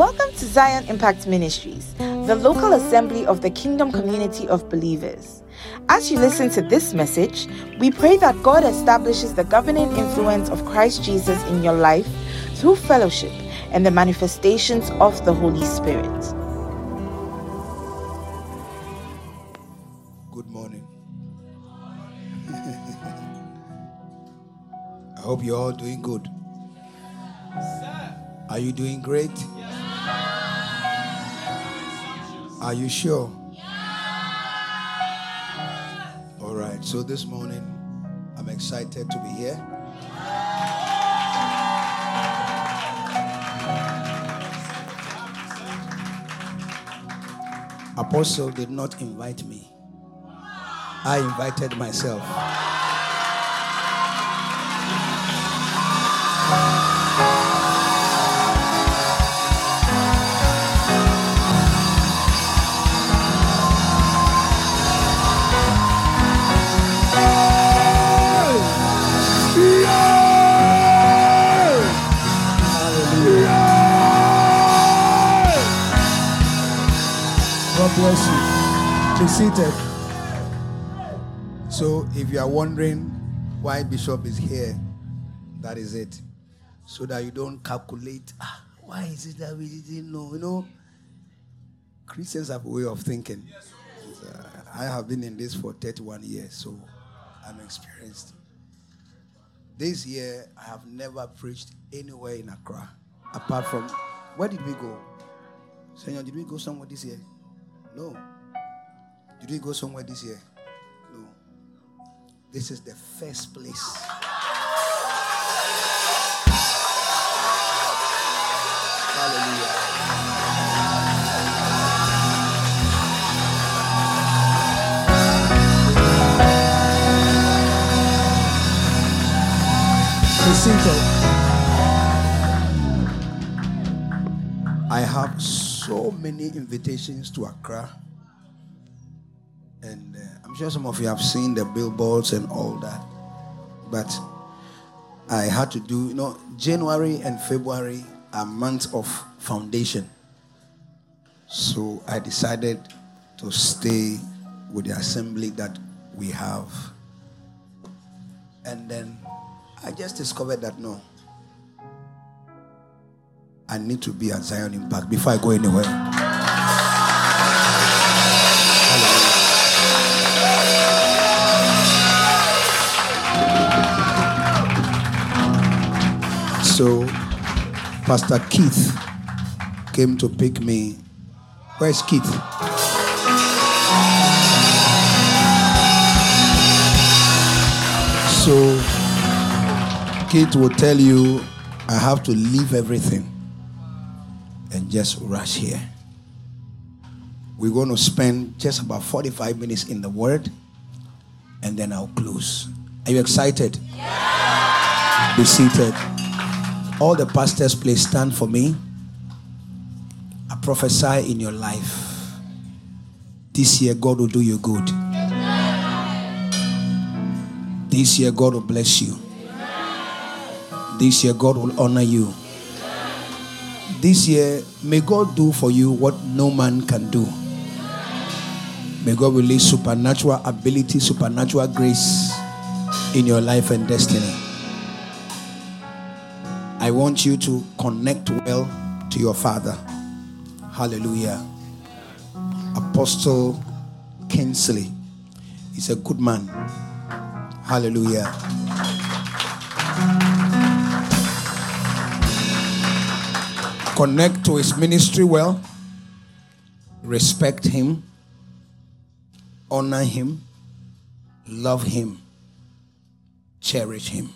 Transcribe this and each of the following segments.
Welcome to Zion Impact Ministries, the local assembly of the kingdom community of believers. As you listen to this message, we pray that God establishes the governing influence of Christ Jesus in your life through fellowship and the manifestations of the Holy Spirit. Good morning. I hope you're all doing good. Are you doing great? Are you sure? Yeah. All right. So this morning, I'm excited to be here. Apostle did not invite me. I invited myself. Bless you. Be seated. So, if you are wondering why Bishop is here, that is it. So that you don't calculate, ah, why is it that we didn't know? You know, Christians have a way of thinking. Uh, I have been in this for 31 years, so I'm experienced. This year, I have never preached anywhere in Accra, apart from where did we go? Senor, did we go somewhere this year? No. Did we go somewhere this year? No. This is the first place. Hallelujah. I have so many invitations to Accra. And uh, I'm sure some of you have seen the billboards and all that. But I had to do, you know, January and February are months of foundation. So I decided to stay with the assembly that we have. And then I just discovered that no, I need to be at Zion Impact before I go anywhere. So, Pastor Keith came to pick me. Where's Keith? So, Keith will tell you, I have to leave everything and just rush here. We're going to spend just about 45 minutes in the Word and then I'll close. Are you excited? Be seated. All the pastors, please stand for me. I prophesy in your life. This year, God will do you good. This year, God will bless you. This year, God will honor you. This year, may God do for you what no man can do. May God release supernatural ability, supernatural grace in your life and destiny. I want you to connect well to your Father. Hallelujah. Apostle Kinsley is a good man. Hallelujah. Connect to his ministry well, respect him, honor him, love him, cherish him.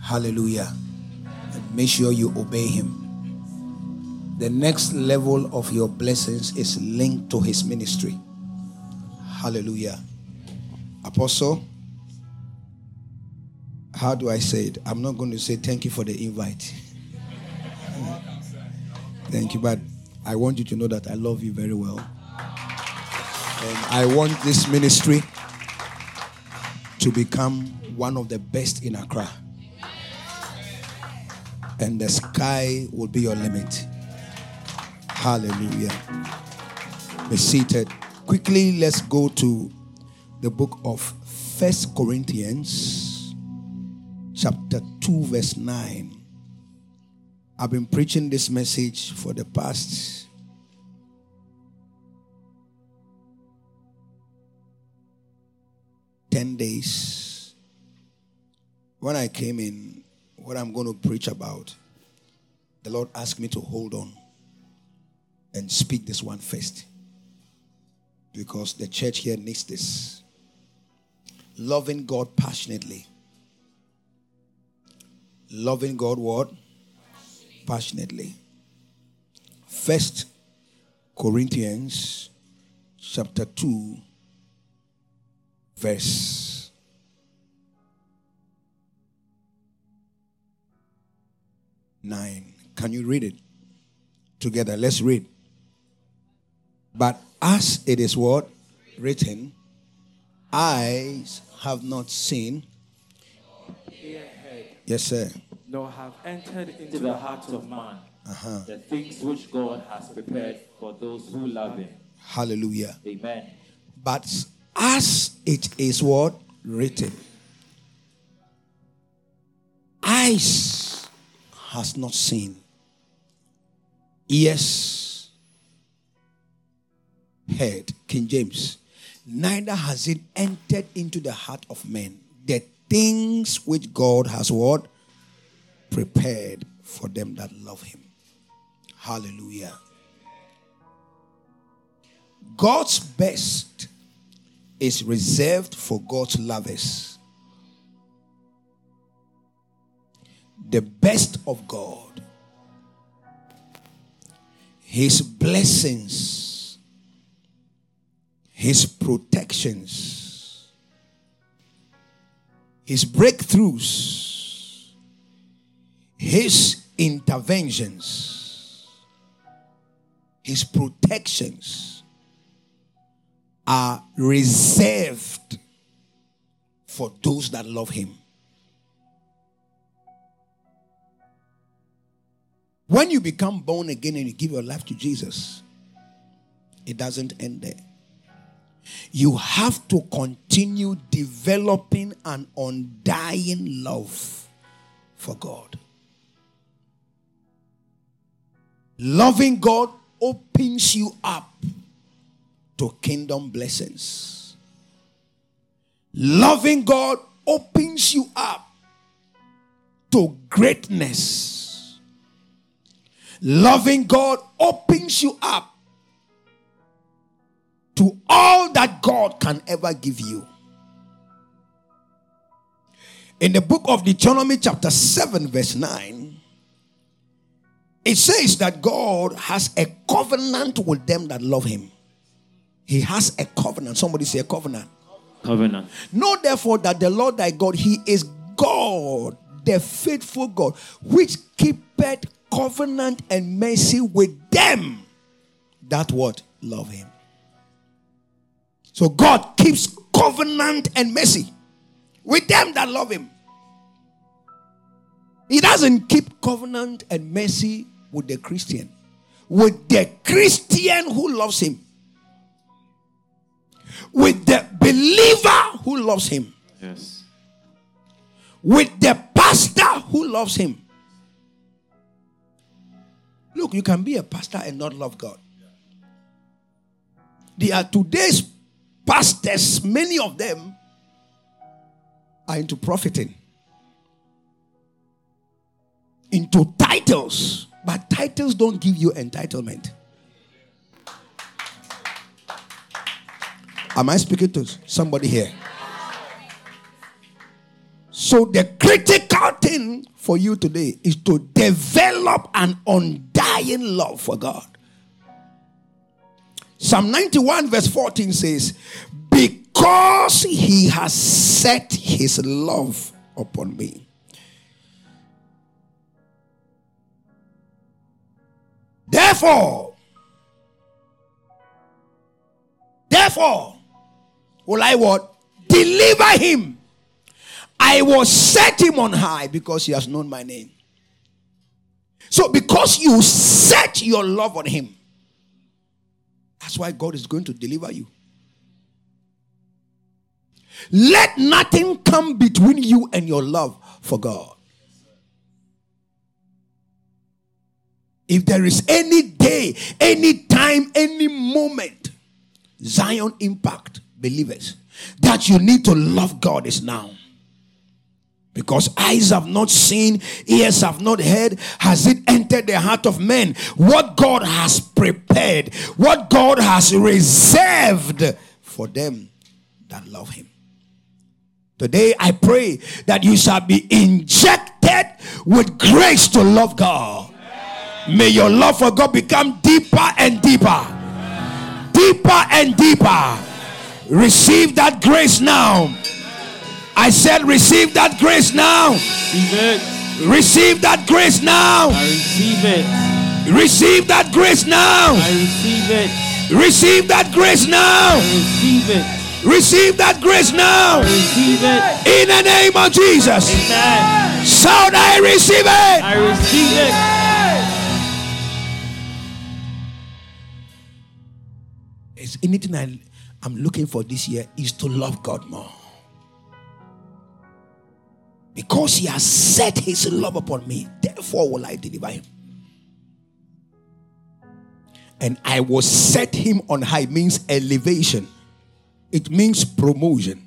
Hallelujah. And make sure you obey him. The next level of your blessings is linked to his ministry. Hallelujah. Apostle, how do I say it? I'm not going to say thank you for the invite. Thank you, but I want you to know that I love you very well. And I want this ministry to become one of the best in Accra. and the sky will be your limit. Hallelujah. Be seated. Quickly, let's go to the book of First Corinthians, chapter 2, verse 9. I've been preaching this message for the past ten days. When I came in, what I'm going to preach about, the Lord asked me to hold on and speak this one first. Because the church here needs this. Loving God passionately. Loving God what? Passionately. First Corinthians chapter 2 verse Nine. Can you read it together? Let's read. But as it is what written, eyes have not seen. Yes, sir nor have entered into the heart of man uh-huh. the things which God has prepared for those who love Him. Hallelujah. Amen. But as it is what written, eyes has not seen, ears heard. King James. Neither has it entered into the heart of men the things which God has what prepared for them that love him. Hallelujah. God's best is reserved for God's lovers. The best of God, His blessings, His protections, His breakthroughs his interventions, his protections are reserved for those that love him. When you become born again and you give your life to Jesus, it doesn't end there. You have to continue developing an undying love for God. Loving God opens you up to kingdom blessings. Loving God opens you up to greatness. Loving God opens you up to all that God can ever give you. In the book of Deuteronomy, chapter 7, verse 9, it says that God has a covenant with them that love him. He has a covenant. Somebody say a covenant. Covenant. Know therefore that the Lord thy God, he is God, the faithful God, which keepeth covenant and mercy with them that what? Love him. So God keeps covenant and mercy with them that love him. He doesn't keep covenant and mercy with the Christian, with the Christian who loves him, with the believer who loves him. Yes. With the pastor who loves him. Look, you can be a pastor and not love God. There are today's pastors, many of them are into profiting into titles, but titles don't give you entitlement. Am I speaking to somebody here? So, the critical thing for you today is to develop an undying love for God. Psalm 91, verse 14 says, Because he has set his love upon me. Therefore, therefore, will I what? Deliver him. I will set him on high because he has known my name. So, because you set your love on Him, that's why God is going to deliver you. Let nothing come between you and your love for God. If there is any day, any time, any moment, Zion Impact believers, that you need to love God is now. Because eyes have not seen, ears have not heard, has it entered the heart of men what God has prepared, what God has reserved for them that love Him. Today, I pray that you shall be injected with grace to love God. May your love for God become deeper and deeper, deeper and deeper. Receive that grace now I said, receive that grace now. Receive it. Receive that grace now. I receive it. Receive that grace now. I receive it. Receive that grace now. I receive it. Receive that grace now. I receive it. In the name of Jesus. Amen. Shout, I receive it. I receive it. Is anything I, I'm looking for this year is to love God more. Because he has set his love upon me, therefore will I deliver him. And I will set him on high means elevation, it means promotion.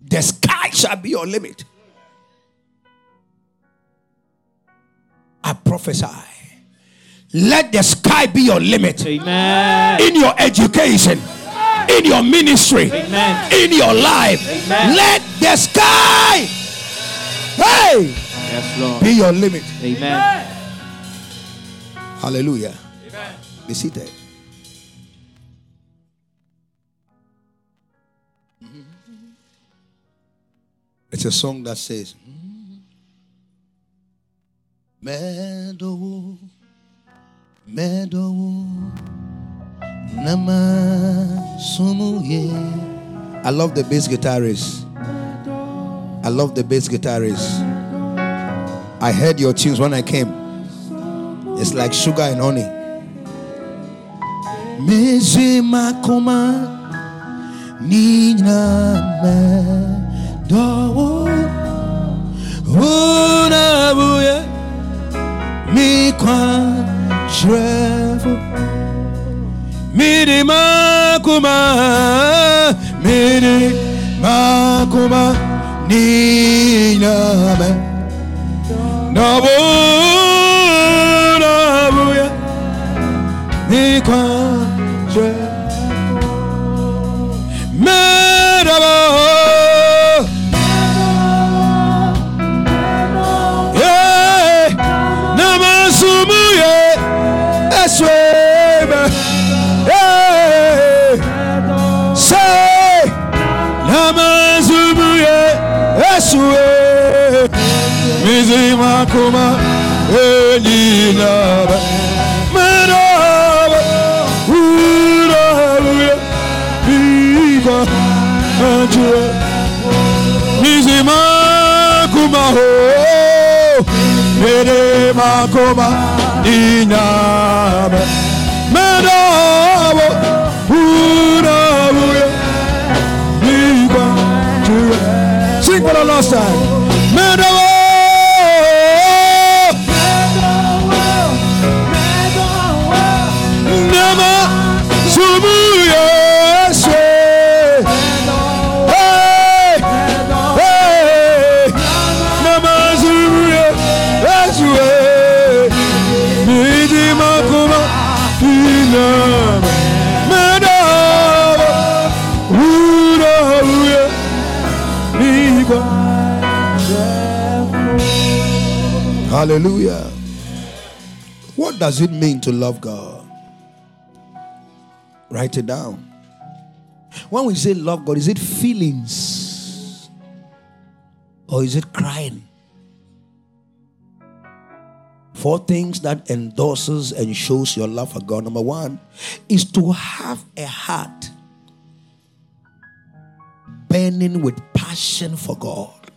The sky shall be your limit. I prophesy. Let the sky be your limit. Amen. In your education, in your ministry, Amen. in your life. Amen. Let the sky Hey! Yes, Lord. Be your limit. Amen. Hallelujah. Amen. Be seated. It's a song that says, Meadow, Meadow, Nama Sumuye. I love the bass guitarist. I love the bass guitarist. I heard your tunes when I came. It's like sugar and honey. Mizima makoma nina me dawo una buye mi kwa trevo miri makuma miri makuma Nina me. Nabu Nabuya Nikwa Yeshua Mizima kuma Elina Meraba Ura Viva Anjua Mizima kuma ho Merema kuma Nina Sing Hallelujah. What does it mean to love God? Write it down. When we say love God, is it feelings? Or is it crying? Four things that endorses and shows your love for God. Number one is to have a heart burning with passion for God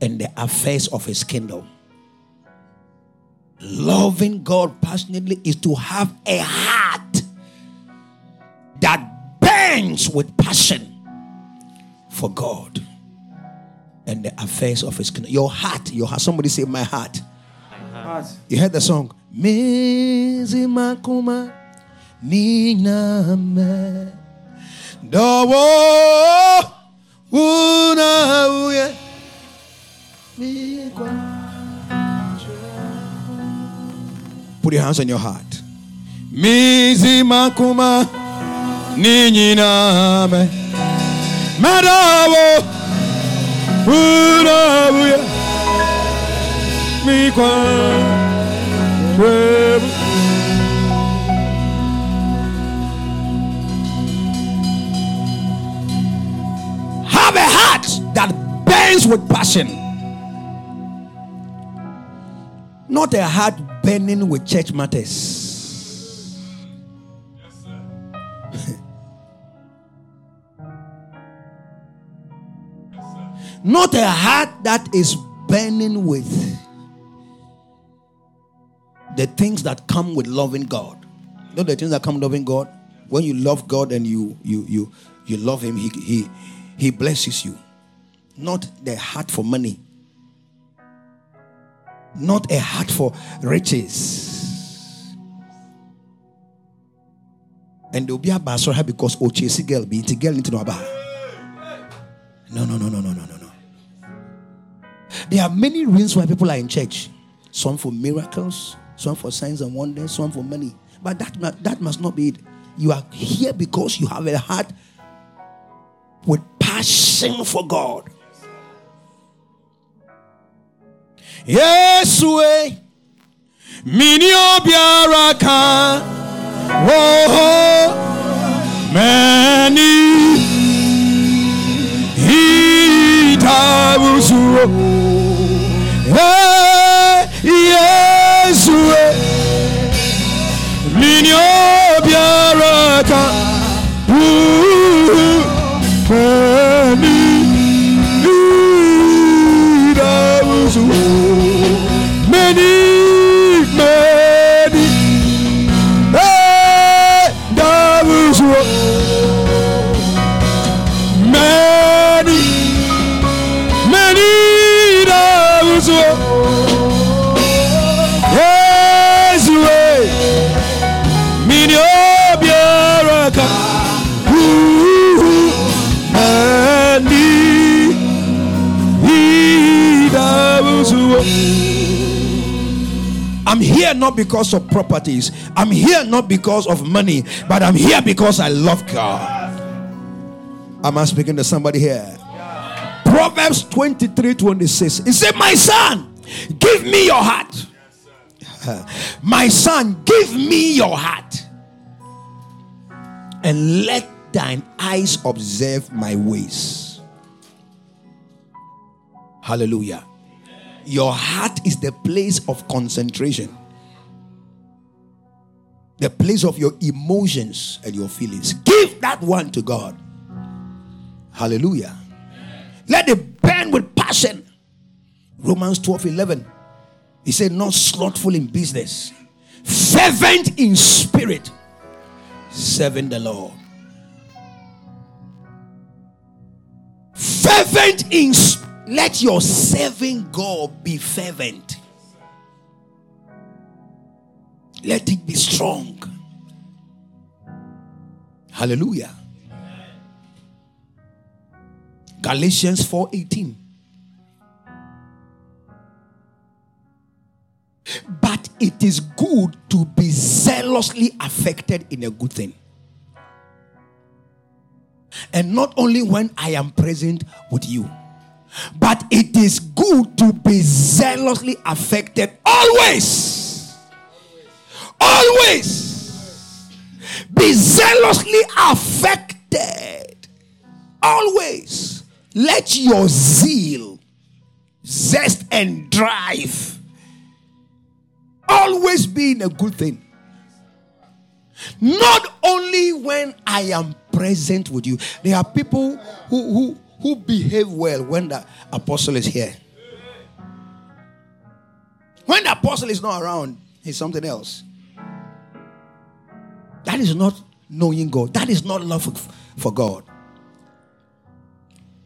and the affairs of His kingdom. Loving God passionately is to have a heart that burns with passion for God and the affairs of His kingdom. Your heart, your heart. Somebody say, My heart. My heart. You heard the song? Mizimakuma niname dawo una uye Put your hands on your heart. Una uye mikwa have a heart that burns with passion. Not a heart burning with church matters. Not a heart that is burning with the things that come with loving God. You know the things that come with loving God? When you love God and you you you you love him, he he he blesses you. Not the heart for money. Not a heart for riches. And they'll be a basura because Ochesi girl be into girl into no No, no, no, no, no, no, no, no. There are many reasons why people are in church. Some for miracles, some for signs and wonders, some for money. But that, that must not be it. You are here because you have a heart with passion for God. Yes, way. Minio biaraka. Oh, many. He I'm here not because of properties. I'm here not because of money, but I'm here because I love God. Am I speaking to somebody here? Proverbs 23 26. It said, My son, give me your heart. My son, give me your heart. And let thine eyes observe my ways. Hallelujah. Your heart is the place of concentration, the place of your emotions and your feelings. Give that one to God. Hallelujah. Let it burn with passion. Romans 12 11. He said, Not slothful in business, fervent in spirit, serving the Lord. Fervent in let your serving God be fervent. Let it be strong. Hallelujah. Galatians 4:18. But it is good to be zealously affected in a good thing. And not only when I am present with you but it is good to be zealously affected always. Always. Be zealously affected. Always. Let your zeal, zest, and drive always be in a good thing. Not only when I am present with you. There are people who, who, who behave well when the apostle is here. When the apostle is not around, he's something else. That is not knowing God. That is not love for God.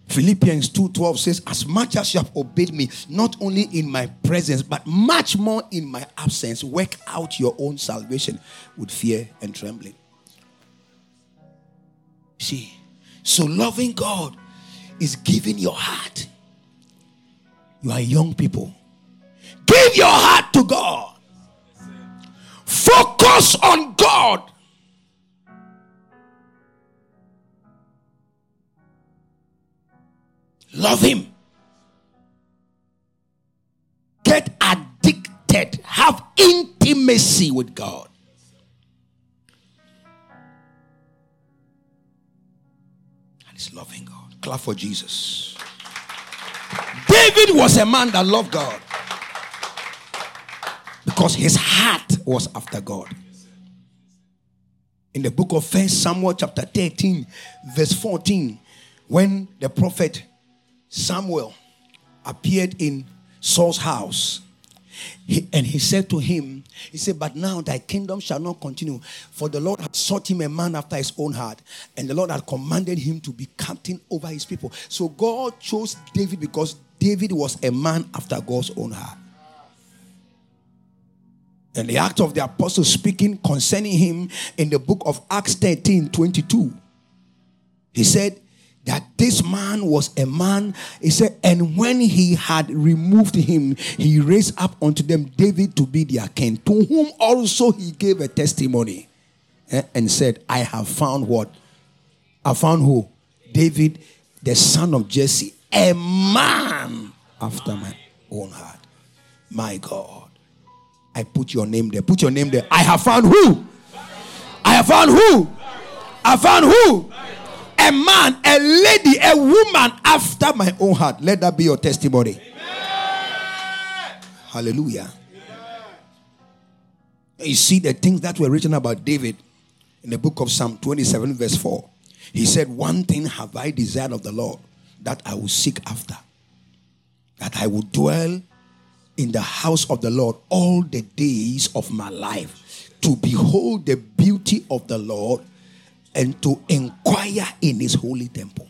Philippians 2:12 says, As much as you have obeyed me, not only in my presence, but much more in my absence, work out your own salvation with fear and trembling. See, so loving God is giving your heart. You are young people. Give your heart to God. Focus on God. Love Him. Get addicted. Have intimacy with God. And it's loving God. Clap for Jesus. David was a man that loved God because his heart was after God. In the book of First Samuel, chapter 13, verse 14, when the prophet Samuel appeared in Saul's house. He, and he said to him, He said, But now thy kingdom shall not continue, for the Lord had sought him a man after his own heart, and the Lord had commanded him to be captain over his people. So God chose David because David was a man after God's own heart. And the act of the apostle speaking concerning him in the book of Acts 13 22, he said, that this man was a man. He said, and when he had removed him, he raised up unto them David to be their king, to whom also he gave a testimony eh, and said, I have found what? I found who? David, the son of Jesse, a man after my own heart. My God. I put your name there. Put your name there. I have found who? I have found who? I found who? A man, a lady, a woman after my own heart. Let that be your testimony. Amen. Hallelujah. Amen. You see the things that were written about David in the book of Psalm 27, verse 4. He said, One thing have I desired of the Lord that I will seek after, that I will dwell in the house of the Lord all the days of my life, to behold the beauty of the Lord and to inquire in his holy temple.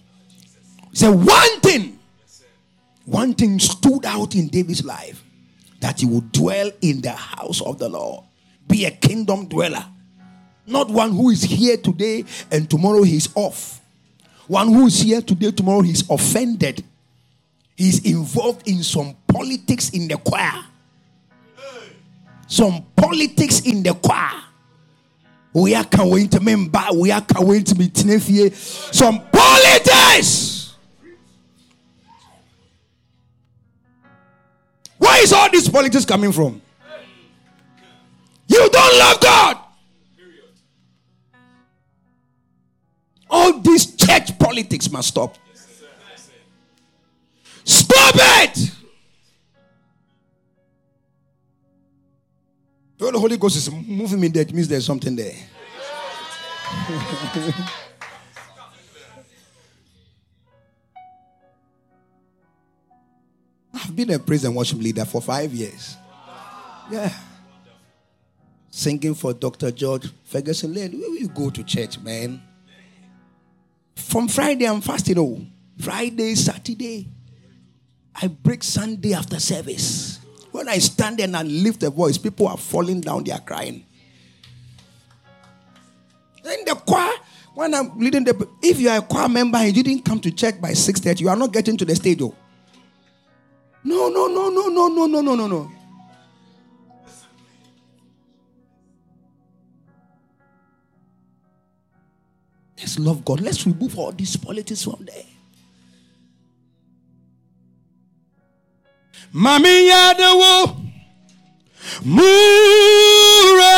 So one thing, one thing stood out in David's life that he would dwell in the house of the Lord, be a kingdom dweller, not one who is here today and tomorrow he's off. One who is here today, tomorrow he's offended. He's involved in some politics in the choir. Some politics in the choir we are going to member, we are going to be tenefie. Some politics. Where is all this politics coming from? You don't love God. All this church politics must stop. Stop it. When the Holy Ghost is moving me there, it means there's something there. I've been a praise and worship leader for five years. Yeah. Singing for Dr. George Ferguson Lane. You go to church, man? From Friday, I'm fasting. Oh, Friday, Saturday. I break Sunday after service. When I stand there and lift a voice, people are falling down, they are crying. In the choir, when I'm leading the if you are a choir member and you didn't come to church by 6:30, you are not getting to the stage. Oh. No, no, no, no, no, no, no, no, no, no. Let's love God. Let's remove all these politics from there. Mami Yadewo Mure.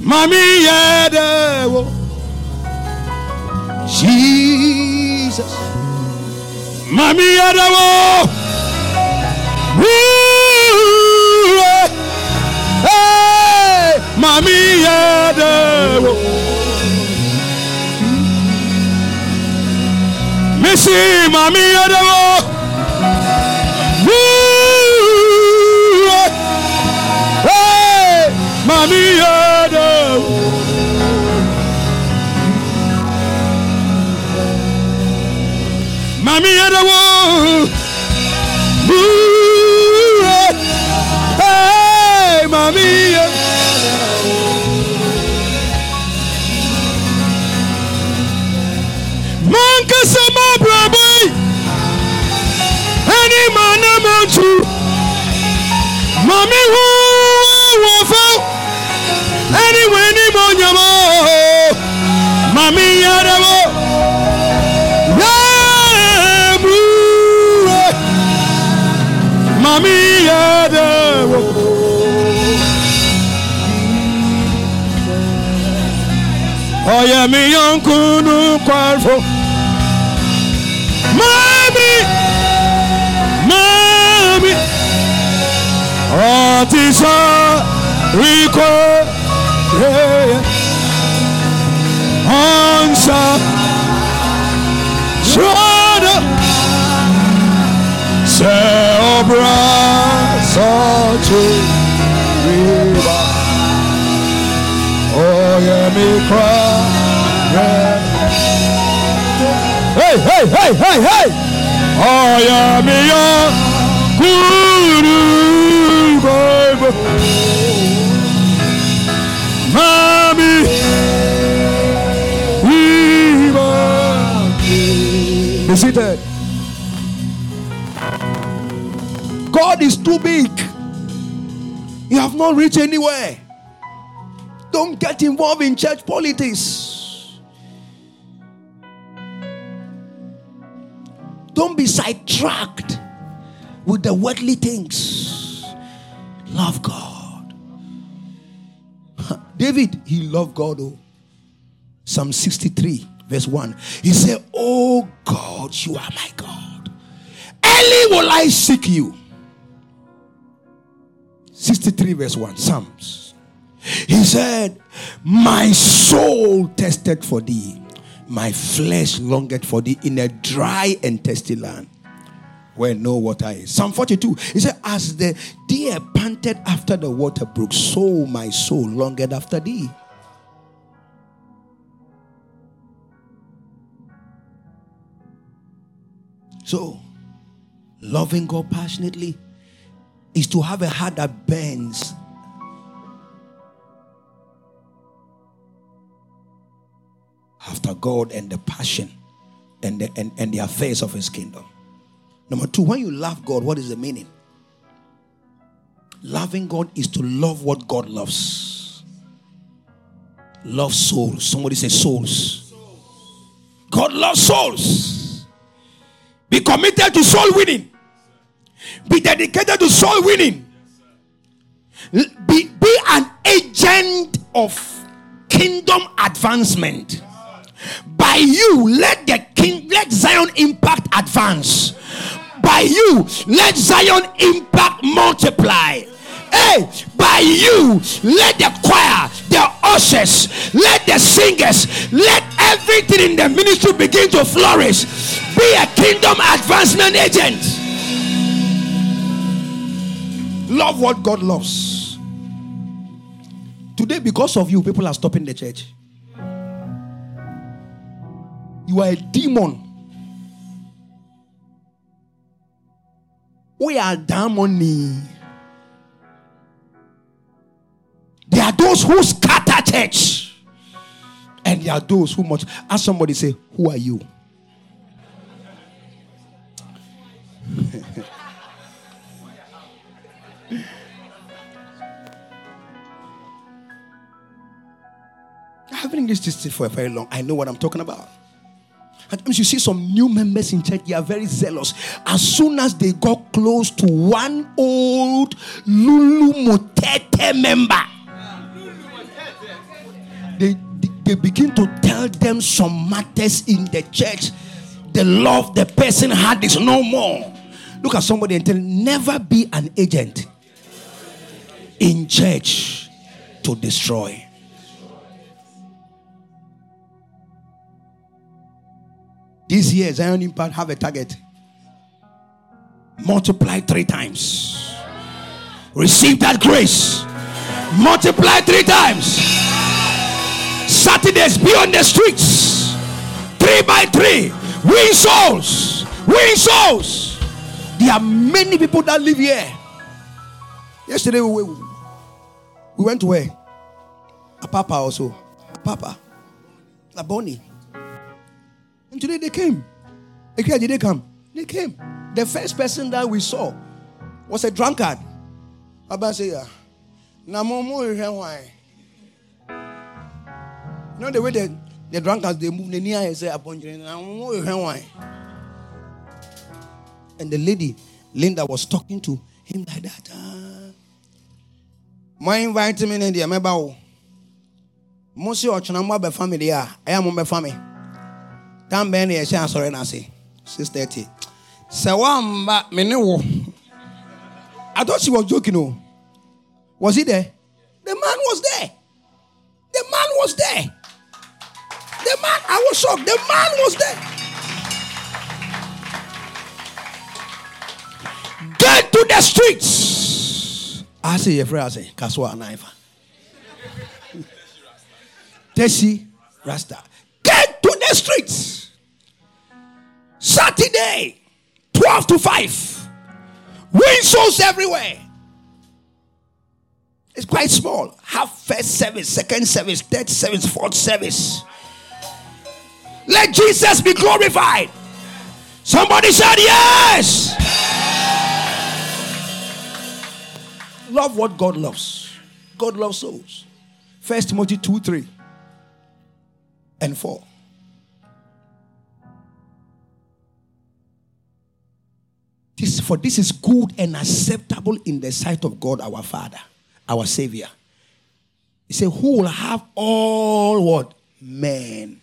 Mami Yadewo. Jesus. Mami Yadewo. Mure. Hey Mami Yadewo. Missy Mami Yadewo Mami Yada. Mami Yada. Hey, Mami Yada. Mankasa Mabrabai. Any man, you. Mami who nyamo mami yadawo yamu mami yadawo oya mi yonkunu kwalfo mami mami. Ọtí Rico Answer River. Oh yeah me cry. Hey hey hey hey hey. Oh yeah me Guru Mommy, be seated. God is too big. You have not reached anywhere. Don't get involved in church politics. Don't be sidetracked with the worldly things. Love God. David, he loved God. Oh. Psalm 63, verse 1. He said, Oh God, you are my God. Early will I seek you. 63, verse 1. Psalms. He said, My soul tested for thee, my flesh longed for thee in a dry and thirsty land where no water is. Psalm 42, he said, As the deer panted after the water brook, so my soul longed after thee. So, loving God passionately is to have a heart that bends. After God and the passion and the, and, and the affairs of his kingdom. Number two, when you love God, what is the meaning? Loving God is to love what God loves. Love souls. Somebody say souls. God loves souls. Be committed to soul winning. Be dedicated to soul winning. Be, be an agent of kingdom advancement. By you, let the king, let Zion impact advance by you, let Zion impact multiply. Hey, by you, let the choir, the ushers, let the singers, let everything in the ministry begin to flourish. Be a kingdom advancement agent. Love what God loves. Today, because of you, people are stopping the church. You are a demon we are money. There are those who scatter church, and there are those who much. Ask somebody, say, Who are you? I've been in this for a very long. I know what I'm talking about. Times you see some new members in church, they are very zealous. As soon as they got close to one old Lulu Motete member, they, they begin to tell them some matters in the church. The love the person had is no more. Look at somebody and tell never be an agent in church to destroy. This year, Zion Impact have a target. Multiply three times. Receive that grace. Multiply three times. Saturdays be on the streets. Three by three. Win souls. Win souls. There are many people that live here. Yesterday we, we went where? A papa also. A papa. A bonnie. And today they came. Okay, did they come? They came. The first person that we saw was a drunkard. Abba say, yeah. Na momo why. You know the way the, the drunkards they move the near and say upon. And the lady, Linda, was talking to him like that. Uh, my invite me in the member. Mosi ọ̀chọ̀nà mọ́ bẹ̀ family a ẹ̀yà mo bẹ̀ family. Tam bẹ́ẹ̀ ni ẹ̀ ṣe àsọ̀rọ̀ náà sí six thirty. Wọ́n mba mi ní wò. I thought she was joking o. Was he there? The man was there. The man was there. The man, I was shocked. The man was there. Get to the streets. I say, your friend, I say, Kaswa Anaifa. Tessie Rasta. Get to the streets. Saturday, 12 to 5. Win souls everywhere. It's quite small. Have first service, second service, third service, fourth service. Let Jesus be glorified. Somebody said yes. Love what God loves. God loves souls. First Timothy 2 3 and 4. This, for this is good and acceptable in the sight of God our Father, our Savior. He said, Who will have all what? Men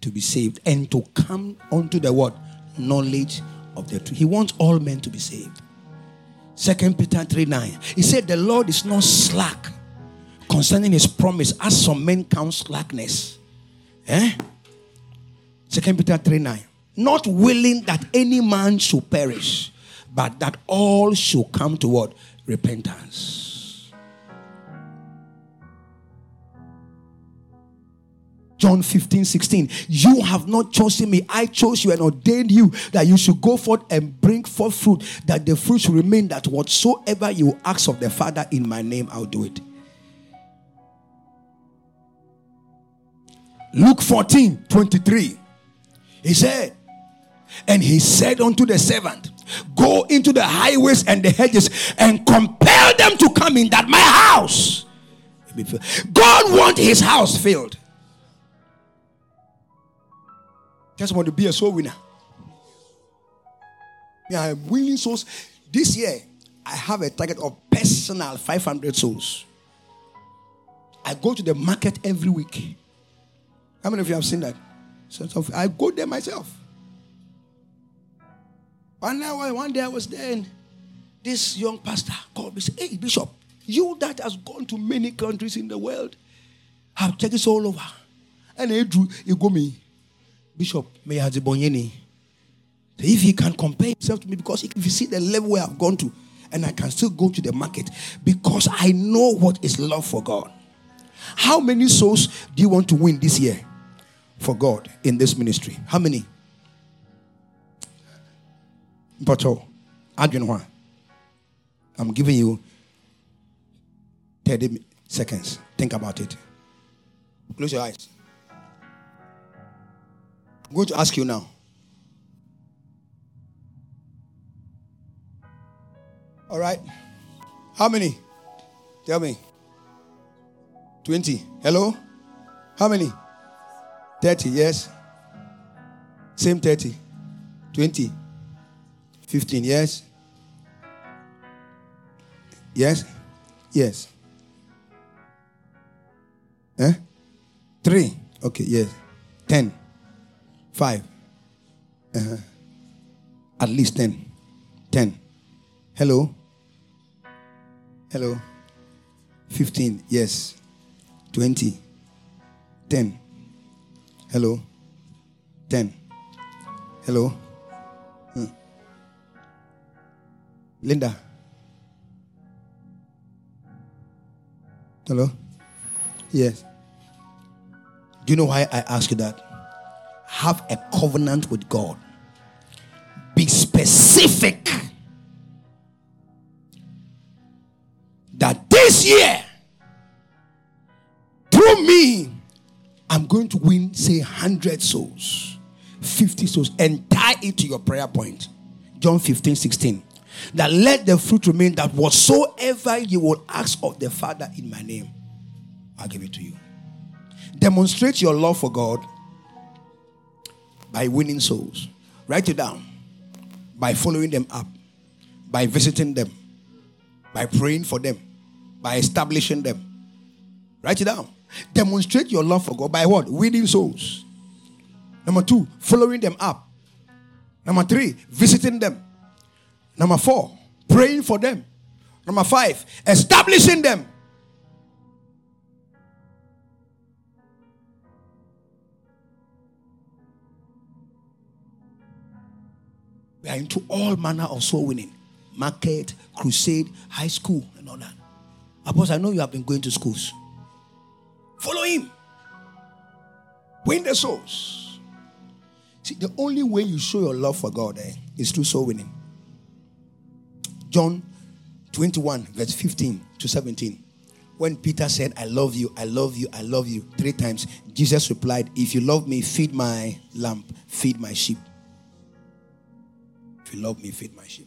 to be saved and to come unto the what? Knowledge of the truth. He wants all men to be saved. Second Peter 3 9. He said, The Lord is not slack concerning his promise, as some men count slackness. Eh? Second Peter 3 9. Not willing that any man should perish, but that all should come toward? Repentance. John 15, 16. You have not chosen me. I chose you and ordained you that you should go forth and bring forth fruit, that the fruit should remain, that whatsoever you ask of the Father in my name, I'll do it. Luke 14, 23. He said, and he said unto the servant, Go into the highways and the hedges and compel them to come in that my house. God wants his house filled. Just want to be a soul winner. Yeah, I'm winning souls. This year, I have a target of personal 500 souls. I go to the market every week. How many of you have seen that? I go there myself. One day, one day I was there, and this young pastor called me. Said, "Hey, Bishop, you that has gone to many countries in the world, have churches all over, and Andrew, you go me, Bishop, may I bonyeni. If he can compare himself to me, because if you see the level where I've gone to, and I can still go to the market because I know what is love for God. How many souls do you want to win this year for God in this ministry? How many? But oh, one. I'm giving you 30 seconds. Think about it. Close your eyes. I'm going to ask you now. All right. How many? Tell me. 20. Hello? How many? 30, yes. Same 30. 20. 15, yes? Yes? Yes. Eh? 3. Okay, yes. 10. 5. Uh-huh. At least 10. 10. Hello? Hello? 15. Yes. 20. 10. Hello? 10. Hello? Linda. Hello? Yes. Do you know why I ask you that? Have a covenant with God. Be specific that this year, through me, I'm going to win, say, 100 souls, 50 souls, and tie it to your prayer point. John 15, 16. That let the fruit remain that whatsoever you will ask of the Father in my name, I'll give it to you. Demonstrate your love for God by winning souls. Write it down. By following them up, by visiting them, by praying for them, by establishing them. Write it down. Demonstrate your love for God by what? Winning souls. Number two, following them up. Number three, visiting them. Number four, praying for them. Number five, establishing them. We are into all manner of soul winning market, crusade, high school, and all that. Apostle, I know you have been going to schools. Follow him. Win the souls. See, the only way you show your love for God eh, is through soul winning. John 21, verse 15 to 17. When Peter said, I love you, I love you, I love you, three times, Jesus replied, If you love me, feed my lamp, feed my sheep. If you love me, feed my sheep.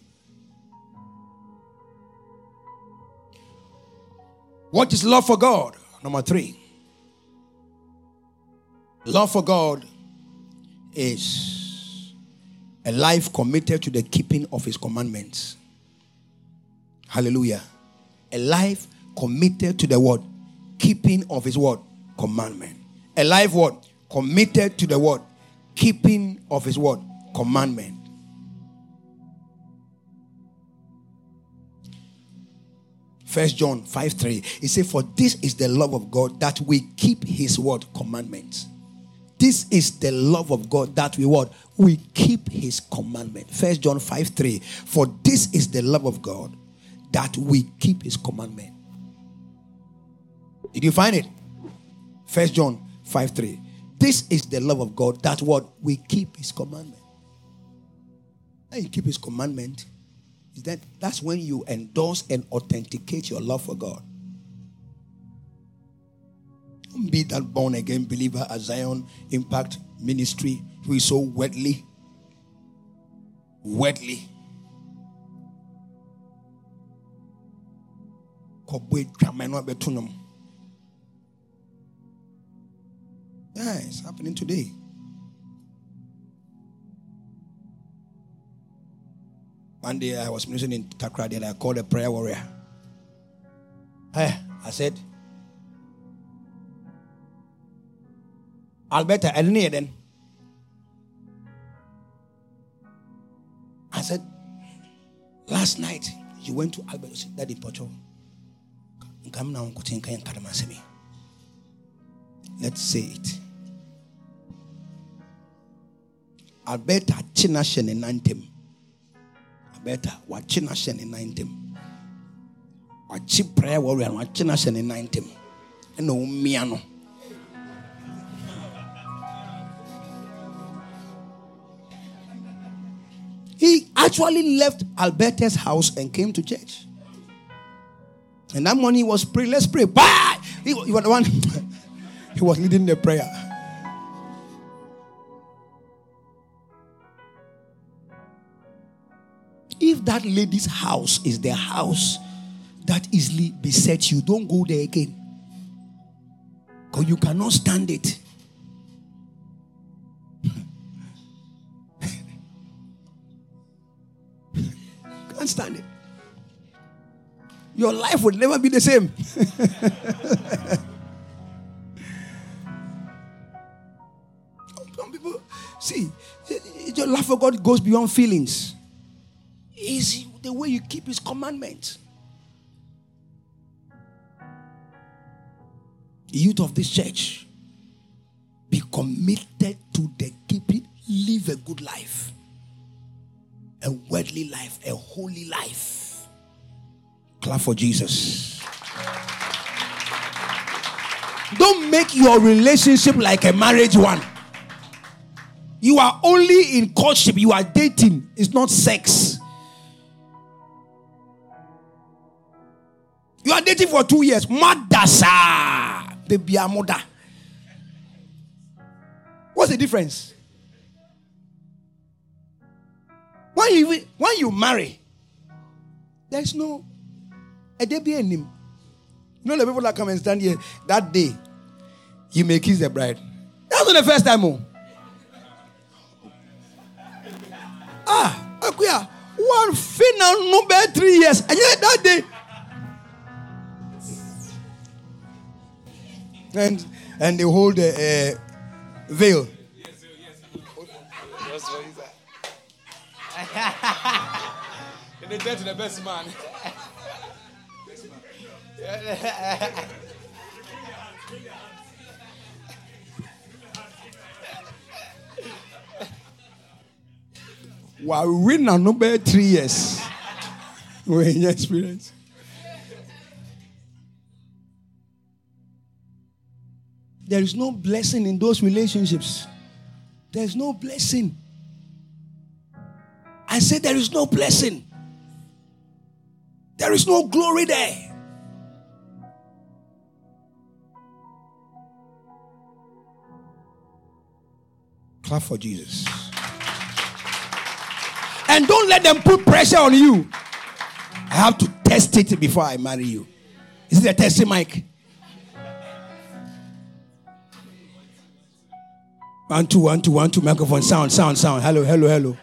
What is love for God? Number three. Love for God is a life committed to the keeping of His commandments. Hallelujah. A life committed to the word keeping of His word commandment. A life what committed to the word keeping of His word commandment. First John 5 3. He said, For this is the love of God that we keep his word commandments. This is the love of God that we what? We keep his commandment. First John 5 3. For this is the love of God that we keep his commandment. Did you find it? First John 5 3. This is the love of God that what we keep his commandment. And you keep his commandment that that's when you endorse and authenticate your love for God. Don't be that born again believer at Zion Impact Ministry who is so wetly, wetly. Yeah, it's happening today. One day I was ministering in Takoradi and I called a prayer warrior. Hey, I said, Alberta, I didn't then. I said, last night you went to Alberta, Daddy Pocho. Come now, Let's say it. Alberta Chinashen and Better wakye n'ahyɛ ne nan ntam wakye prayer warrior no wakye n'ahyɛ ne nan ntam ɛna ɔmmia no He actually left Alberta's house and came to church. And that morning he was praying. Let's pray. Bye. He, he was the one. he was leading the prayer. That lady's house is the house that easily besets you, don't go there again. Because you cannot stand it. Can't stand it. Your life will never be the same. Some people see your love for God goes beyond feelings is the way you keep his commandments. Youth of this church, be committed to the keeping, live a good life, a worldly life, a holy life. Clap for Jesus. Don't make your relationship like a marriage one. You are only in courtship, you are dating, it's not sex. You are dating for two years. Madasa. Baby, a mother. What's the difference? When you when you marry, there's no a debut in him. You know the people that come and stand here that day, you may kiss the bride. That's not the first time. Oh. Ah, Akuya, one final number three years. And yet that day. And and they hold a, a veil. In the death of the best man. While we now number three years. We're in experience. There is no blessing in those relationships. There's no blessing. I said there is no blessing. There is no glory there. Clap for Jesus. And don't let them put pressure on you. I have to test it before I marry you. Is it a testing mic? One, two, one, two, one, two, microphone, sound, sound, sound. Hello, hello, hello.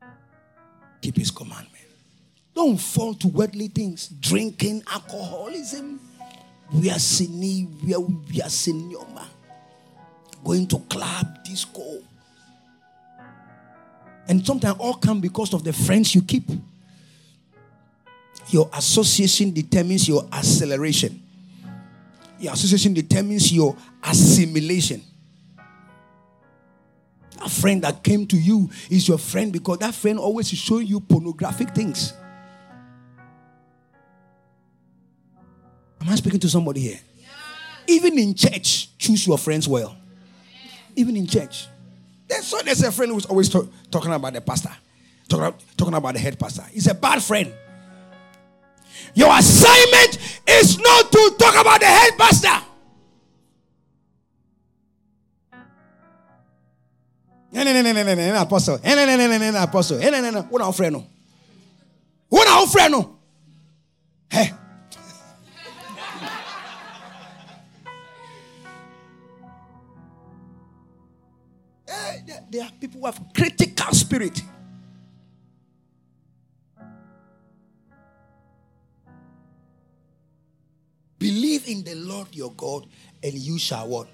Keep his commandment. Don't fall to worldly things, drinking, alcoholism. We are sinning, we are, we are senioma. Going to club, disco. And sometimes all come because of the friends you keep. Your association determines your acceleration. Your association determines your assimilation. A friend that came to you is your friend because that friend always is showing you pornographic things. Am I speaking to somebody here? Even in church, choose your friends well. Even in church. There's, so there's a friend who's always talk, talking about the pastor, talking, talking about the head pastor. He's a bad friend. Your assignment is not to talk about the head pastor. No, apostle. No, no, no, no, no, no, apostle. No, no, no. Hey. There are people who have critical spirit. Believe in the Lord your God, and you shall what?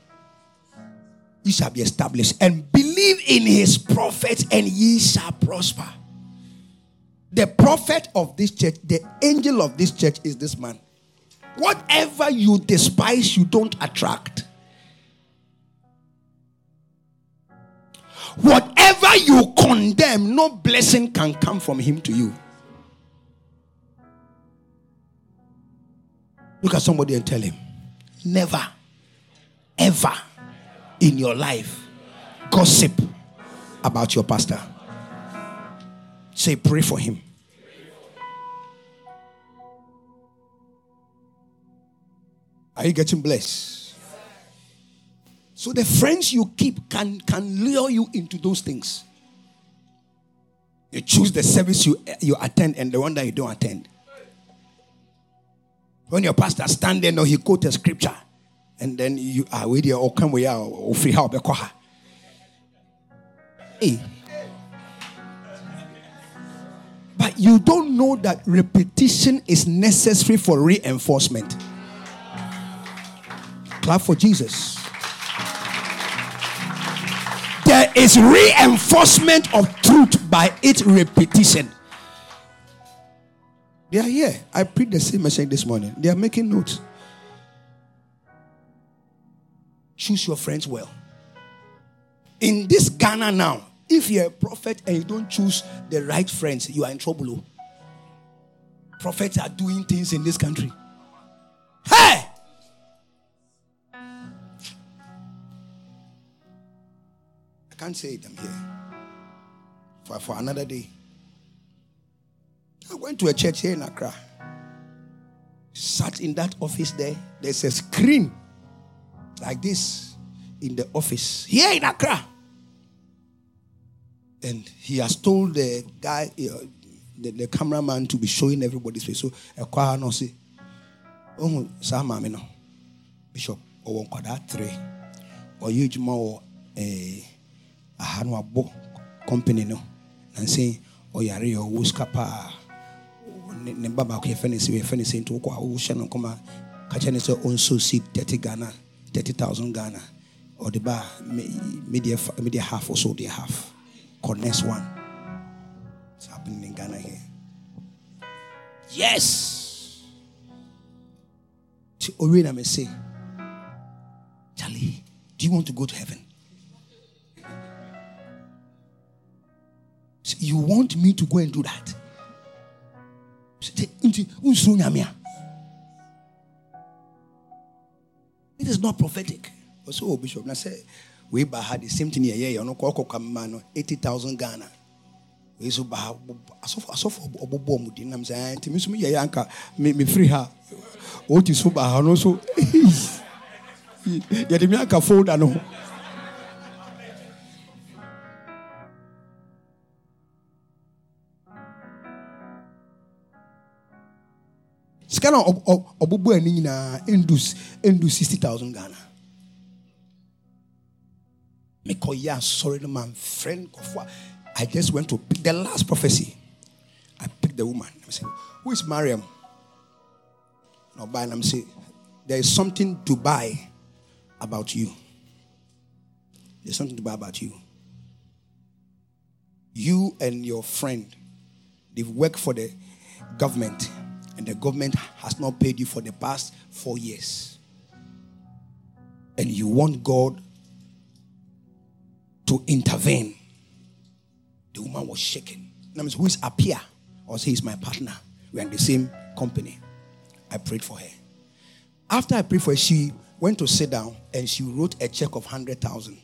You shall be established. And believe in his prophets, and ye shall prosper. The prophet of this church, the angel of this church is this man. Whatever you despise, you don't attract. Whatever you condemn, no blessing can come from him to you. Look at somebody and tell him, never, ever in your life gossip about your pastor. Say, pray for him. Are you getting blessed? So the friends you keep can, can lure you into those things. You choose the service you, you attend and the one that you don't attend. When your pastor stand there, no, he quote a scripture, and then you are with your come we or free help uh, Hey. But you don't know that repetition is necessary for reinforcement. Clap for Jesus. There is reinforcement of truth by its repetition. They are here. I preached the same message this morning. They are making notes. Choose your friends well. In this Ghana now, if you're a prophet and you don't choose the right friends, you are in trouble. Oh. prophets are doing things in this country. Hey! I can't say it, I'm here. For, for another day. I went to a church here in Accra. Sat in that office there. There's a screen like this in the office here in Accra. And he has told the guy, uh, the, the cameraman, to be showing everybody's face. So, a choir no say, Oh, Sam no. Bishop, or one that three. Or you more a Hanwa company no. And saying, Oh, or Wuskapa ne ba baako yɛfɛ ne sɛ yɛfɛ ne sɛ nti wokɔ a wohyɛ no nkɔma ka ne sɛ seed 30 ghana 30000 ghana ɔde ba a medeɛ half also deɛ half. Connect one. It's happening in ghana here. Yes! To ori na me say charlie do you want to go to heaven? You want me to go and do that it is not prophetic. Also, oh, Bishop, I say, we had the same thing here. You know, Koko Kamano, 80,000 Ghana. We so bah, asof obobo mu di nam say, ah, "Timi so me ye anka me me free ha." O ti so ba no so. De me anka folder no. Sika na ɔbɔbɔ ani nyinaa ndu ndu sixty thousand ghana. Mekɔyɛ asɔre no ma friend nkɔfo i just went to pick the last prophecy. I picked the woman. I said who is mariam? Na ɔbaa nam say there is something to buy about you. There's something to buy about you. You and your friend they work for the government and the government has not paid you for the past four years, and you want God to intervene, the woman was shaken. That means, who is Apia? Or say, he's my partner. We're in the same company. I prayed for her. After I prayed for her, she went to sit down and she wrote a check of 100,000.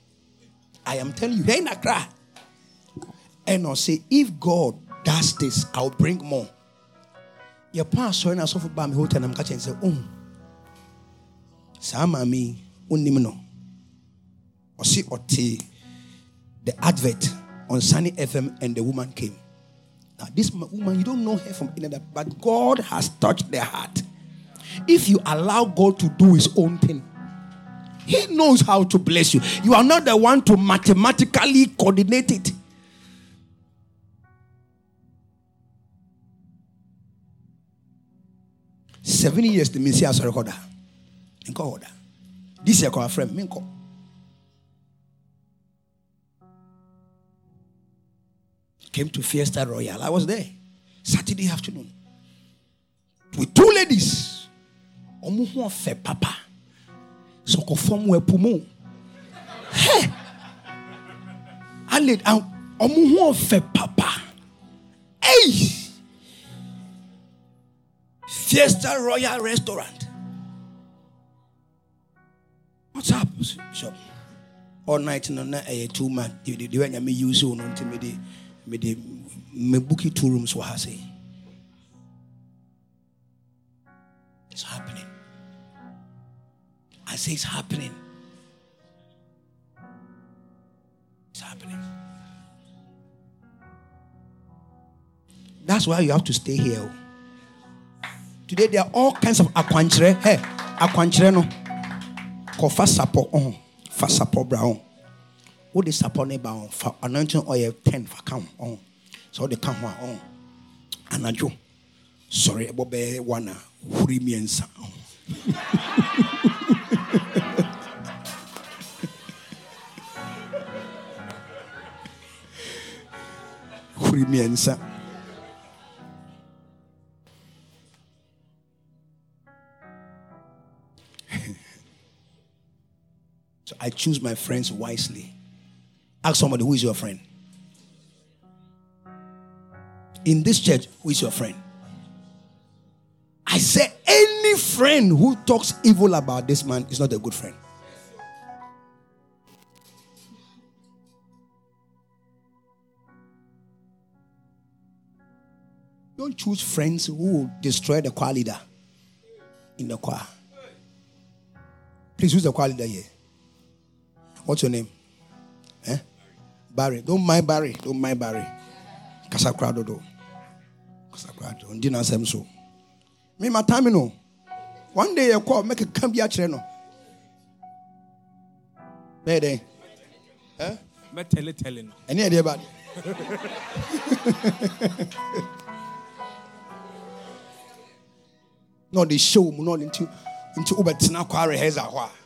I am telling you, hey, Nakra. And I'll say, if God does this, I'll bring more yɛpɔ asɔre um, no asɔfo baa me hotel nam ka kyɛn sɛ oh saa maame yi wonnim no? Ɔse ɔte the advert on sunny fm and the woman came. Now this woman you don't know her from another but god has touched their heart. If you allow god to do his own thing he knows how to bless you. You are not the one to mathematically coordinate it seven years de mensi asɔre kɔ da nkɔ hɔ this year kɔ me menkɔ came to fiesta royal. I was there. Saturday afternoon. With two ladies. Ho ɔfɛ papa. Sɔkɔfɔm wɔ ɛpo mu hɛ alɛ ɔmo ho ɔfɛ papa. Ɛyi. Fiesta Royal Restaurant. What's up, Bishop? All night no na a eh, two man. The the way me use on until me the me the me book two rooms for her say. It's happening. I say it's happening. It's happening. That's why you have to stay here. Oh. Today there are all kinds of akwankyerɛ. Hey, akwankyerɛ no. Kɔfa sapɔ ɔho. Fa sapɔ bra ɔho. Wode sapɔ ne ba ɔho. Fa anointing oil 10 fa ka ɔho. Sɛ wode ka ho a ɔho. Anadwo. Sɔre ɛbɔ bɛyɛ one a huri mmiɛnsa ɔho. huri mmiɛnsa. So I choose my friends wisely. Ask somebody who is your friend. In this church, who is your friend? I say, any friend who talks evil about this man is not a good friend. Don't choose friends who will destroy the choir leader in the choir. Please, who's the choir leader here? What's your name? Eh? Barry. Don't mind Barry. Don't mind Barry. Kasakrado do. Kasakrado. Ndi na asem so. Me my time no. One day you call make a come bi akire no. Bẹ́ẹ̀ dẹ̀. Eh? mɛtɛle tɛle no Ẹni ẹ̀ dẹ̀ bá. Na ɔde hyɛ wɔ mu na ɔde nti nti wobɛtena kɔ arehɛza hɔ a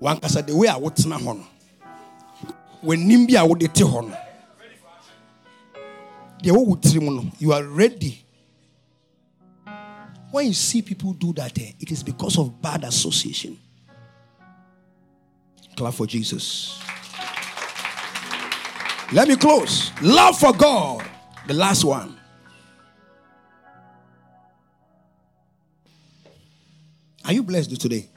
wankasa the way a wotena hɔ no w'anim bi a wode te hɔ no deɛ wɔwɔ tiri mu no you are ready. When you see people do that eh, it is because of bad association. Clap for jesus. Let me close. Love for god. The last one. Are you blessed today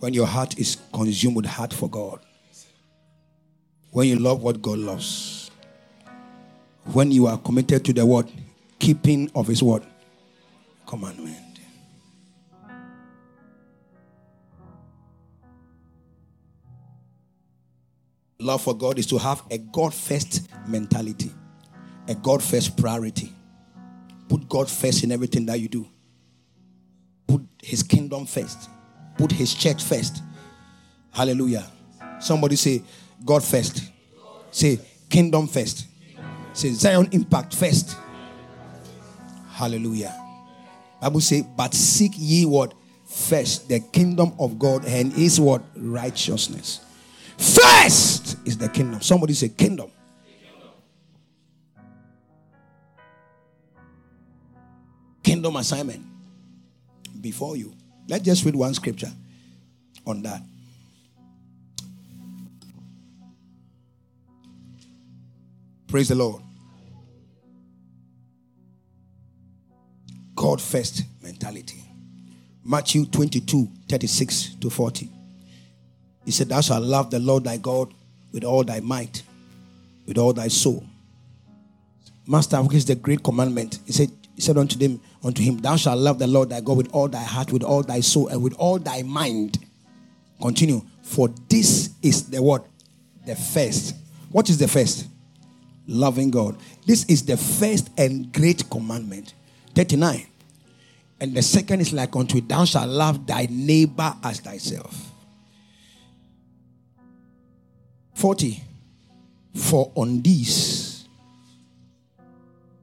when your heart is consumed with heart for God, when you love what God loves, when you are committed to the word, keeping of His word, commandment. Love for God is to have a God first mentality, a God first priority. Put God first in everything that you do. Put His kingdom first. Put His church first. Hallelujah. Somebody say, God first. Say, kingdom first. Say, Zion impact first. Hallelujah. Bible say, but seek ye what? First, the kingdom of God and is what? Righteousness. First is the kingdom. Somebody say, kingdom. Kingdom assignment before you. Let's just read one scripture on that. Praise the Lord. God first mentality. Matthew 22 36 to 40. He said, Thou shalt love the Lord thy God with all thy might, with all thy soul. Master, which is the great commandment? He said, He said unto them, unto him, Thou shalt love the Lord thy God with all thy heart, with all thy soul, and with all thy mind. Continue. For this is the word, the first. What is the first? Loving God. This is the first and great commandment. 39. And the second is like unto it, thou shalt love thy neighbor as thyself. 40. For on these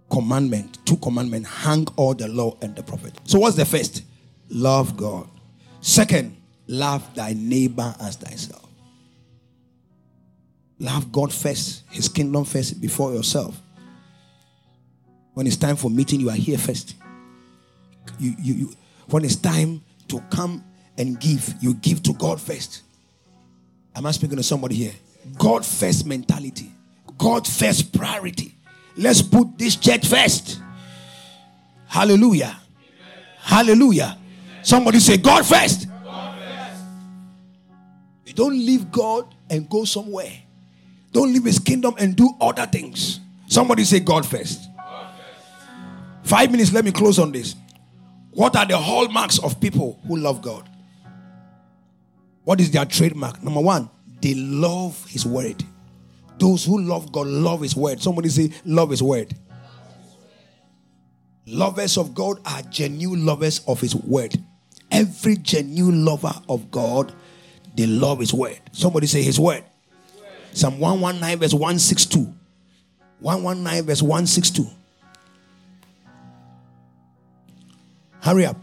commandment, two commandments, hang all the law and the prophet. So what's the first? Love God. Second, love thy neighbor as thyself. Love God first, his kingdom first before yourself. When it's time for meeting, you are here first. You, you, you, when it's time to come and give, you give to God first. Am I speaking to somebody here? God first mentality, God first priority. Let's put this church first. Hallelujah. Hallelujah. Somebody say, God first. You don't leave God and go somewhere. Don't leave his kingdom and do other things. Somebody say, God first. Five minutes, let me close on this. What are the hallmarks of people who love God? What is their trademark? Number one, they love his word. Those who love God love his word. Somebody say, love his word. Lovers of God are genuine lovers of his word. Every genuine lover of God, they love his word. Somebody say his word. Psalm 119, verse 162. 119, verse 162. Hurry up.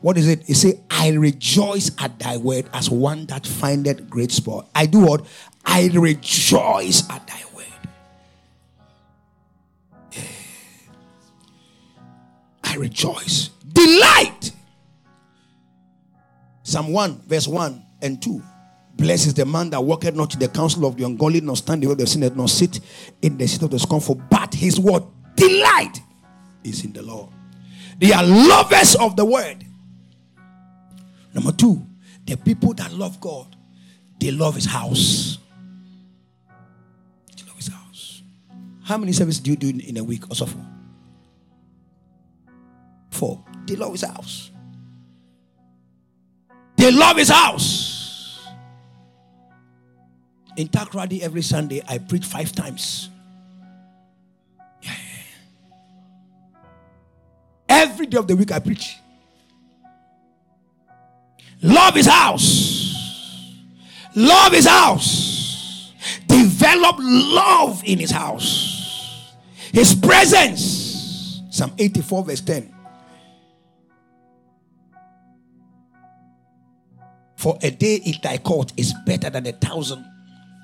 What is it? It say, I rejoice at thy word as one that findeth great sport. I do what? I rejoice at thy word. I rejoice. Delight. Psalm 1, verse 1 and 2. Blessed is the man that walketh not in the counsel of the ungodly, nor stand the way of the sinner, nor sit in the seat of the scornful. But his word delight is in the law. They are lovers of the word. Number two, the people that love God, they love his house. They love his house. How many services do you do in, a week or so? Four. Four. They love his house. They love his house. In Takoradi every Sunday, I preach five times. Every day of the week, I preach. Love his house. Love his house. Develop love in his house. His presence. Psalm 84, verse 10. For a day in thy court is better than a thousand.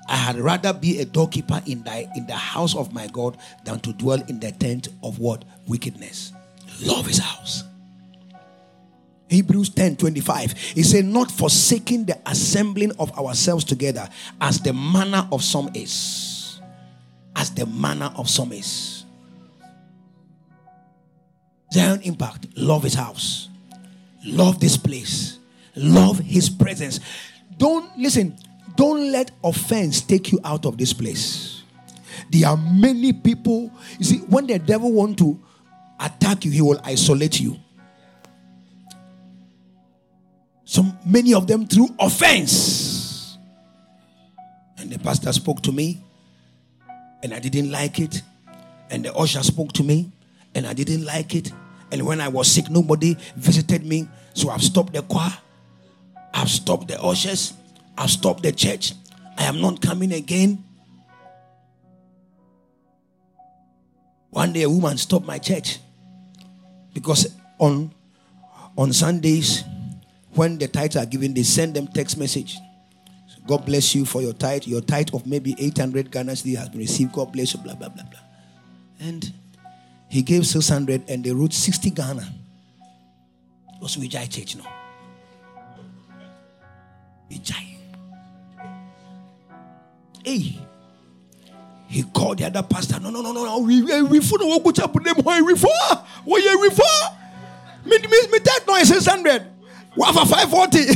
I had rather be a doorkeeper in thy in the house of my God than to dwell in the tent of what wickedness. Love his house. Hebrews 10 25. He said, Not forsaking the assembling of ourselves together as the manner of some is. As the manner of some is. Zion Impact, love his house, love this place, love his presence. Don't listen, don't let offense take you out of this place. There are many people, you see, when the devil want to attack you, he will isolate you. So many of them through offense. And the pastor spoke to me, and I didn't like it. And the usher spoke to me, and I didn't like it. And when I was sick, nobody visited me. So I've stopped the choir, I've stopped the ushers, I've stopped the church. I am not coming again. One day, a woman stopped my church because on on Sundays when the tithes are given, they send them text message. God bless you for your tithe. Your tithe of maybe 800 Ghana cedi has been received. God bless you, blah, blah, blah, blah. And he gave 600 and they wrote 60 Ghana. We Vijay Church, no? Vijay. Hey. He called the other pastor. No, no, no, no, no. We we for no go chap them we for? We for? Me me me that no 600. What for 540?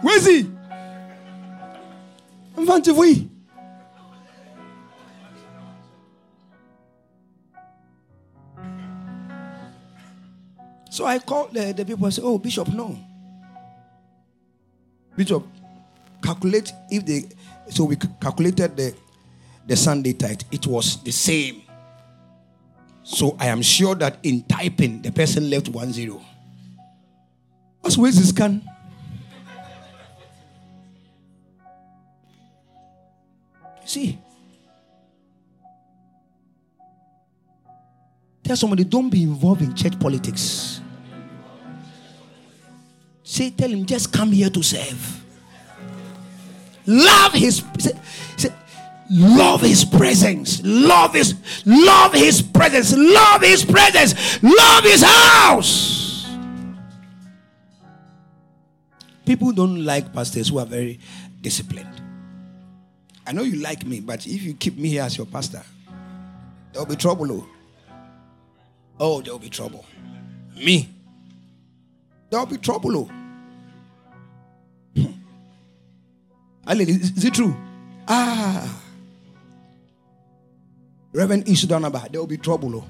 Where's he? I'm of we. So I called the, uh, the people and said, Oh, Bishop, no. Bishop, calculate if they so we calculated the the Sunday tithe, it was the same. So I am sure that in typing the person left one zero. What's where's his scan? See, tell somebody don't be involved in church politics. Say, tell him, just come here to serve. Love his say, say, love his presence. Love his love his presence. Love his presence. Love his house. People don't like pastors who are very disciplined. I know you like me, but if you keep me here as your pastor, there will be trouble. Oh, oh there will be trouble. Me. There will be trouble. Oh. Is it true? Ah. Reverend Isudanaba, there will be trouble. Oh.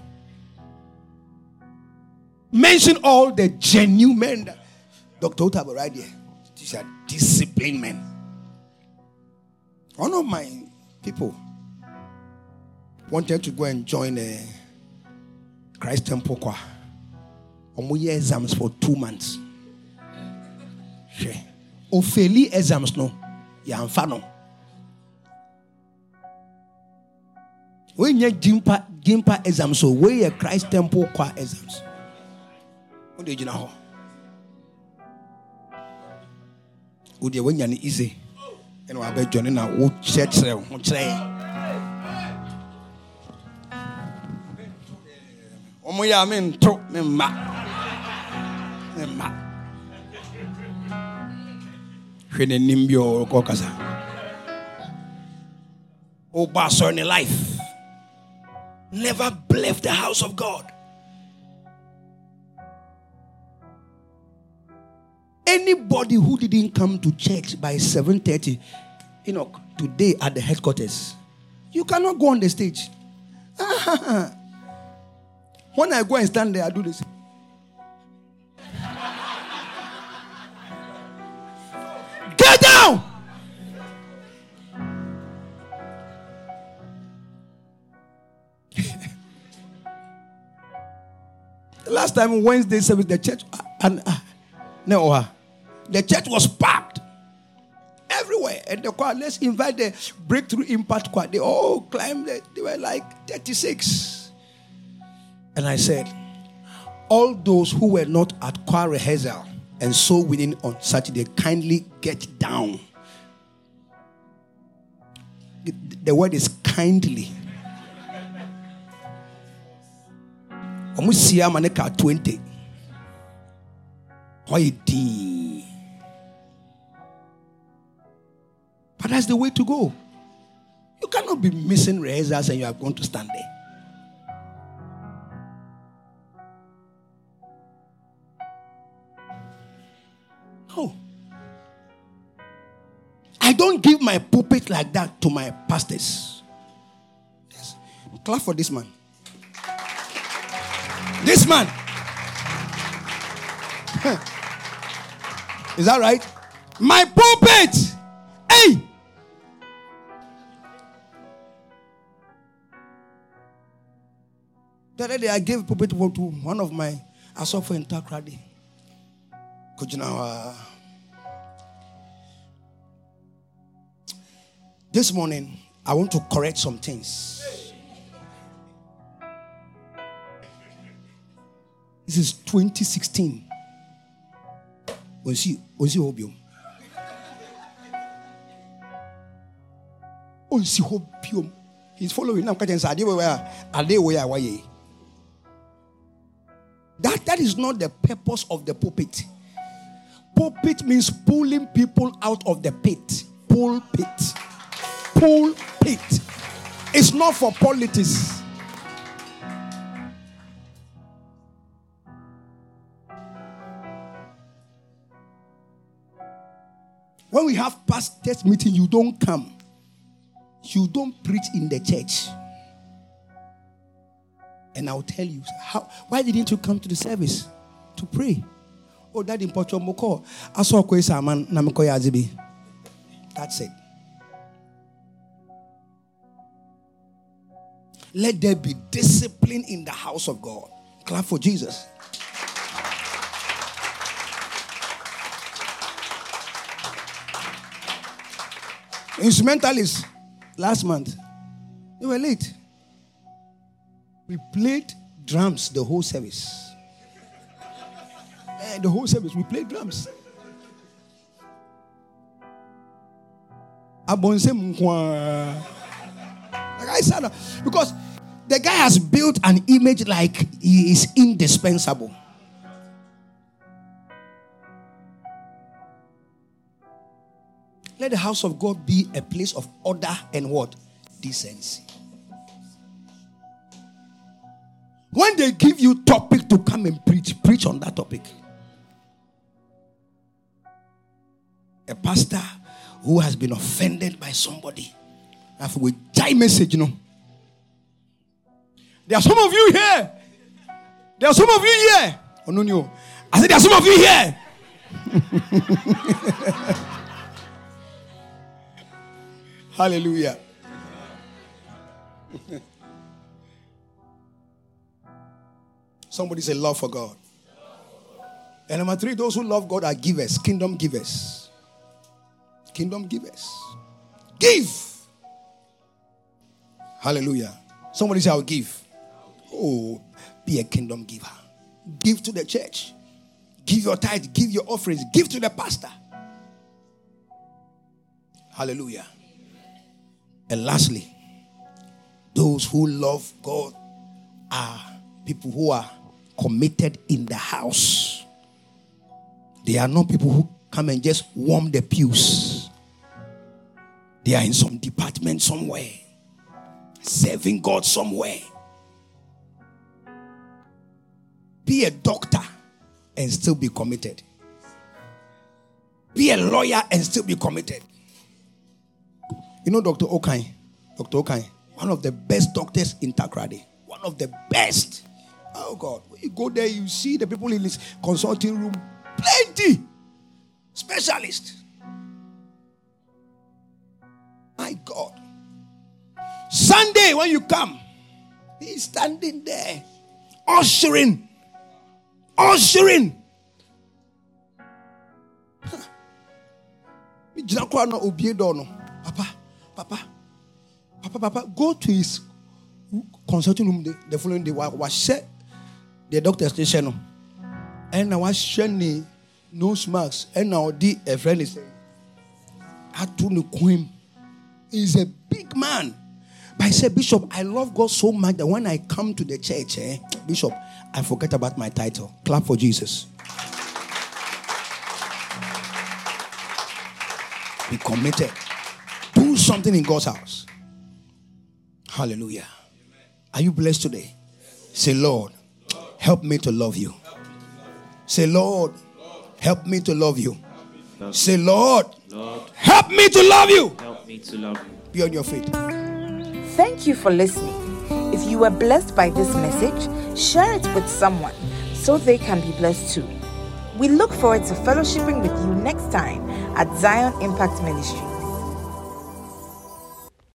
Mention all the genuine men. Dr. Otabo right here. These are disciplined men. One of my people wanted to go and join a Christ Temple Choir. On year exams for two months. Ofeli exams no. Yamfa no. When you jimpa jimpa exams so where your Christ Temple Choir exams. Do you know? Wodeɛ woanya no easy. Ɛna wabɛdwane na wokyerɛkyerɛ ho kyerɛ ɔmo yɛ a mento memma memma hwɛ n'anim bi ɔkɔ kasa wobɔ asɔre ne life. Never left the house of god anybody who didn't come to church by 7.30 you know today at the headquarters you cannot go on the stage. When i go and stand there i do this. Get down! Last time wednesday service the church uh, and uh, no uh, the church was packed everywhere. And the choir, let's invite the breakthrough impact choir. They all climbed. They were like 36. And I said, all those who were not at choir rehearsal and so winning on Saturday, kindly get down. The word is kindly. Almost see 20. Why That's the way to go. You cannot be missing rehearsals and you are going to stand there. No. I don't give my pulpit like that to my pastors. Yes. Clap for this man. This man. Is that right? My pulpit. The other day I gave pulpit to one of my asofo in Takoradi. Kujinawa. This morning, I want to correct some things. This is 2016. Onsi obium. Onsi obium. He's following. Now, catching Sadi where are they where are that, that is not the purpose of the pulpit. Pulpit means pulling people out of the pit. Pull pit. Pull pit. It's not for politics. When we have pastors meeting, you don't come. You don't preach in the church. And I'll tell you, how, why didn't you come to the service to pray? Oh, that in Moko. I saw Kwesa man, Namiko Yazibi. That's it. Let there be discipline in the house of God. Clap for Jesus. Instrumentalists last month, they were late. We played drums the whole service. And the whole service, we played drums. Like I said, because the guy has built an image like he is indispensable. Let the house of God be a place of order and what? Decency. When they give you topic to come and preach, preach on that topic. A pastor who has been offended by somebody. We die message, you know. There are some of you here. There are some of you here. Oh no, no. I said there are some of you here. Hallelujah. Somebody say love for God. And number three, those who love God are givers, kingdom givers. Kingdom givers. Give. Hallelujah. Somebody say, I'll give. Oh, be a kingdom giver. Give to the church. Give your tithe. Give your offerings. Give to the pastor. Hallelujah. And lastly, those who love God are people who are committed in the house. They are not people who come and just warm the pews. They are in some department somewhere, serving God somewhere. Be a doctor and still be committed. Be a lawyer and still be committed. You know, Dr. Okai, Dr. Okai, one of the best doctors in Takoradi, one of the best. Oh God, when you go there, you see the people in this consulting room, plenty specialist. My God. Sunday, when you come, he's standing there, ushering, ushering. Papa, Papa, Papa, Papa, go to his consulting room the, the following day. Was the doctor station. And I was sharing nose mask. And now the a friend is saying, I told him, he's a big man. But I said, Bishop, I love God so much that when I come to the church, eh, Bishop, I forget about my title. Clap for Jesus. Be committed. Do something in God's house. Hallelujah. Are you blessed today? Say, Lord, help me to love you. Say, Lord, help me to love you. Say, Lord, help me to love you. Be on your feet. Thank you for listening. If you were blessed by this message, share it with someone so they can be blessed too. We look forward to fellowshipping with you next time at Zion Impact Ministry.